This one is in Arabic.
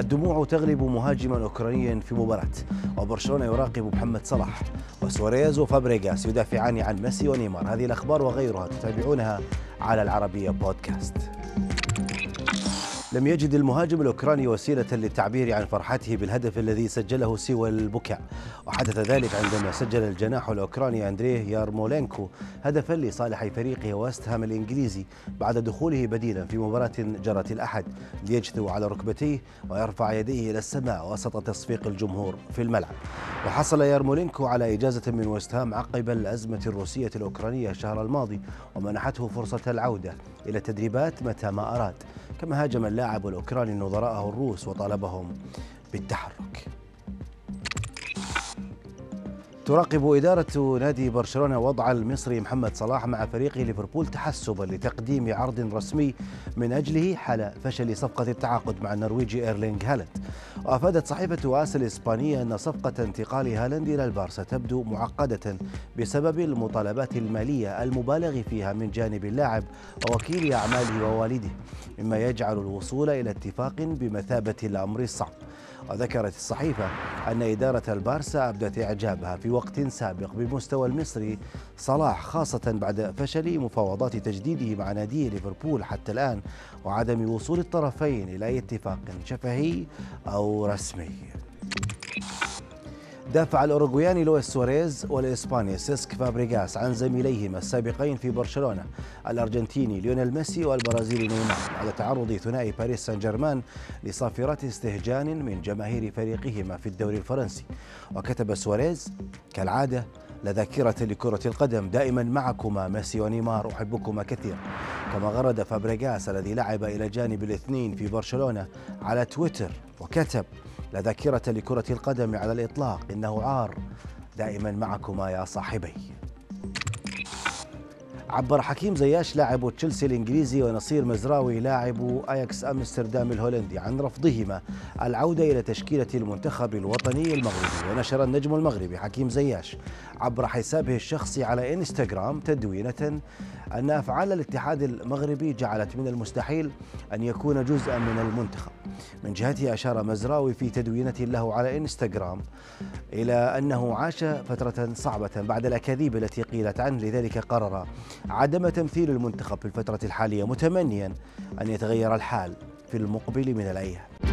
الدموع تغلب مهاجما أوكرانيا في مباراة وبرشلونة يراقب محمد صلاح وسواريز وفابريغاس يدافعان عن ميسي ونيمار. هذه الأخبار وغيرها تتابعونها على العربية بودكاست. لم يجد المهاجم الأوكراني وسيلة للتعبير عن فرحته بالهدف الذي سجله سوى البكاء. وحدث ذلك عندما سجل الجناح الأوكراني أندريه يارمولينكو هدفا لصالح فريقه ويست هام الإنجليزي بعد دخوله بديلا في مباراة جرت الأحد. ليجثو على ركبتيه ويرفع يديه إلى السماء وسط تصفيق الجمهور في الملعب. وحصل يارمولينكو على إجازة من ويست هام عقب الأزمة الروسية الأوكرانية الشهر الماضي ومنحته فرصة العودة إلى التدريبات متى ما أراد. كما هاجم اللاعب الأوكراني نظراءه الروس وطالبهم بالتحرك. تراقب إدارة نادي برشلونة وضع المصري محمد صلاح مع فريق ليفربول تحسبا لتقديم عرض رسمي من أجله حال فشل صفقة التعاقد مع النرويجي إيرلينغ هالاند. وأفادت صحيفة آس الإسبانية أن صفقة انتقال هالاند إلى البارسا تبدو معقدة بسبب المطالبات المالية المبالغ فيها من جانب اللاعب ووكيل أعماله ووالده مما يجعل الوصول إلى اتفاق بمثابة الأمر الصعب. وذكرت الصحيفة أن إدارة البارسا أبدت إعجابها في وقت سابق بمستوى المصري صلاح خاصة بعد فشل مفاوضات تجديده مع نادي ليفربول حتى الآن وعدم وصول الطرفين إلى أي اتفاق شفهي أو رسمي. دافع الأوروغوياني لويس سواريز والإسباني سيسك فابريغاس عن زميليهما السابقين في برشلونة. الأرجنتيني ليونيل ميسي والبرازيلي نيمار بعد تعرض ثنائي باريس سان جيرمان لصافرات استهجان من جماهير فريقهما في الدوري الفرنسي. وكتب سواريز كالعادة لذاكرة لكرة القدم دائما معكما ميسي ونيمار أحبكما كثيرا كما غرد فابريغاس الذي لعب إلى جانب الاثنين في برشلونة على تويتر وكتب لذاكرة لكرة القدم على الإطلاق إنه عار. دائما معكما يا صاحبي. عبر حكيم زياش لاعب تشيلسي الإنجليزي ونصير مزراوي لاعب أياكس أمستردام الهولندي عن رفضهما العودة إلى تشكيلة المنتخب الوطني المغربي. ونشر النجم المغربي حكيم زياش عبر حسابه الشخصي على إنستغرام تدوينة أن أفعال الاتحاد المغربي جعلت من المستحيل أن يكون جزءا من المنتخب. من جهته أشار مزراوي في تدوينة له على إنستغرام إلى أنه عاش فترة صعبة بعد الأكاذيب التي قيلت عنه لذلك قرر عدم تمثيل المنتخب في الفترة الحالية متمنيا أن يتغير الحال في المقبل من الأيام.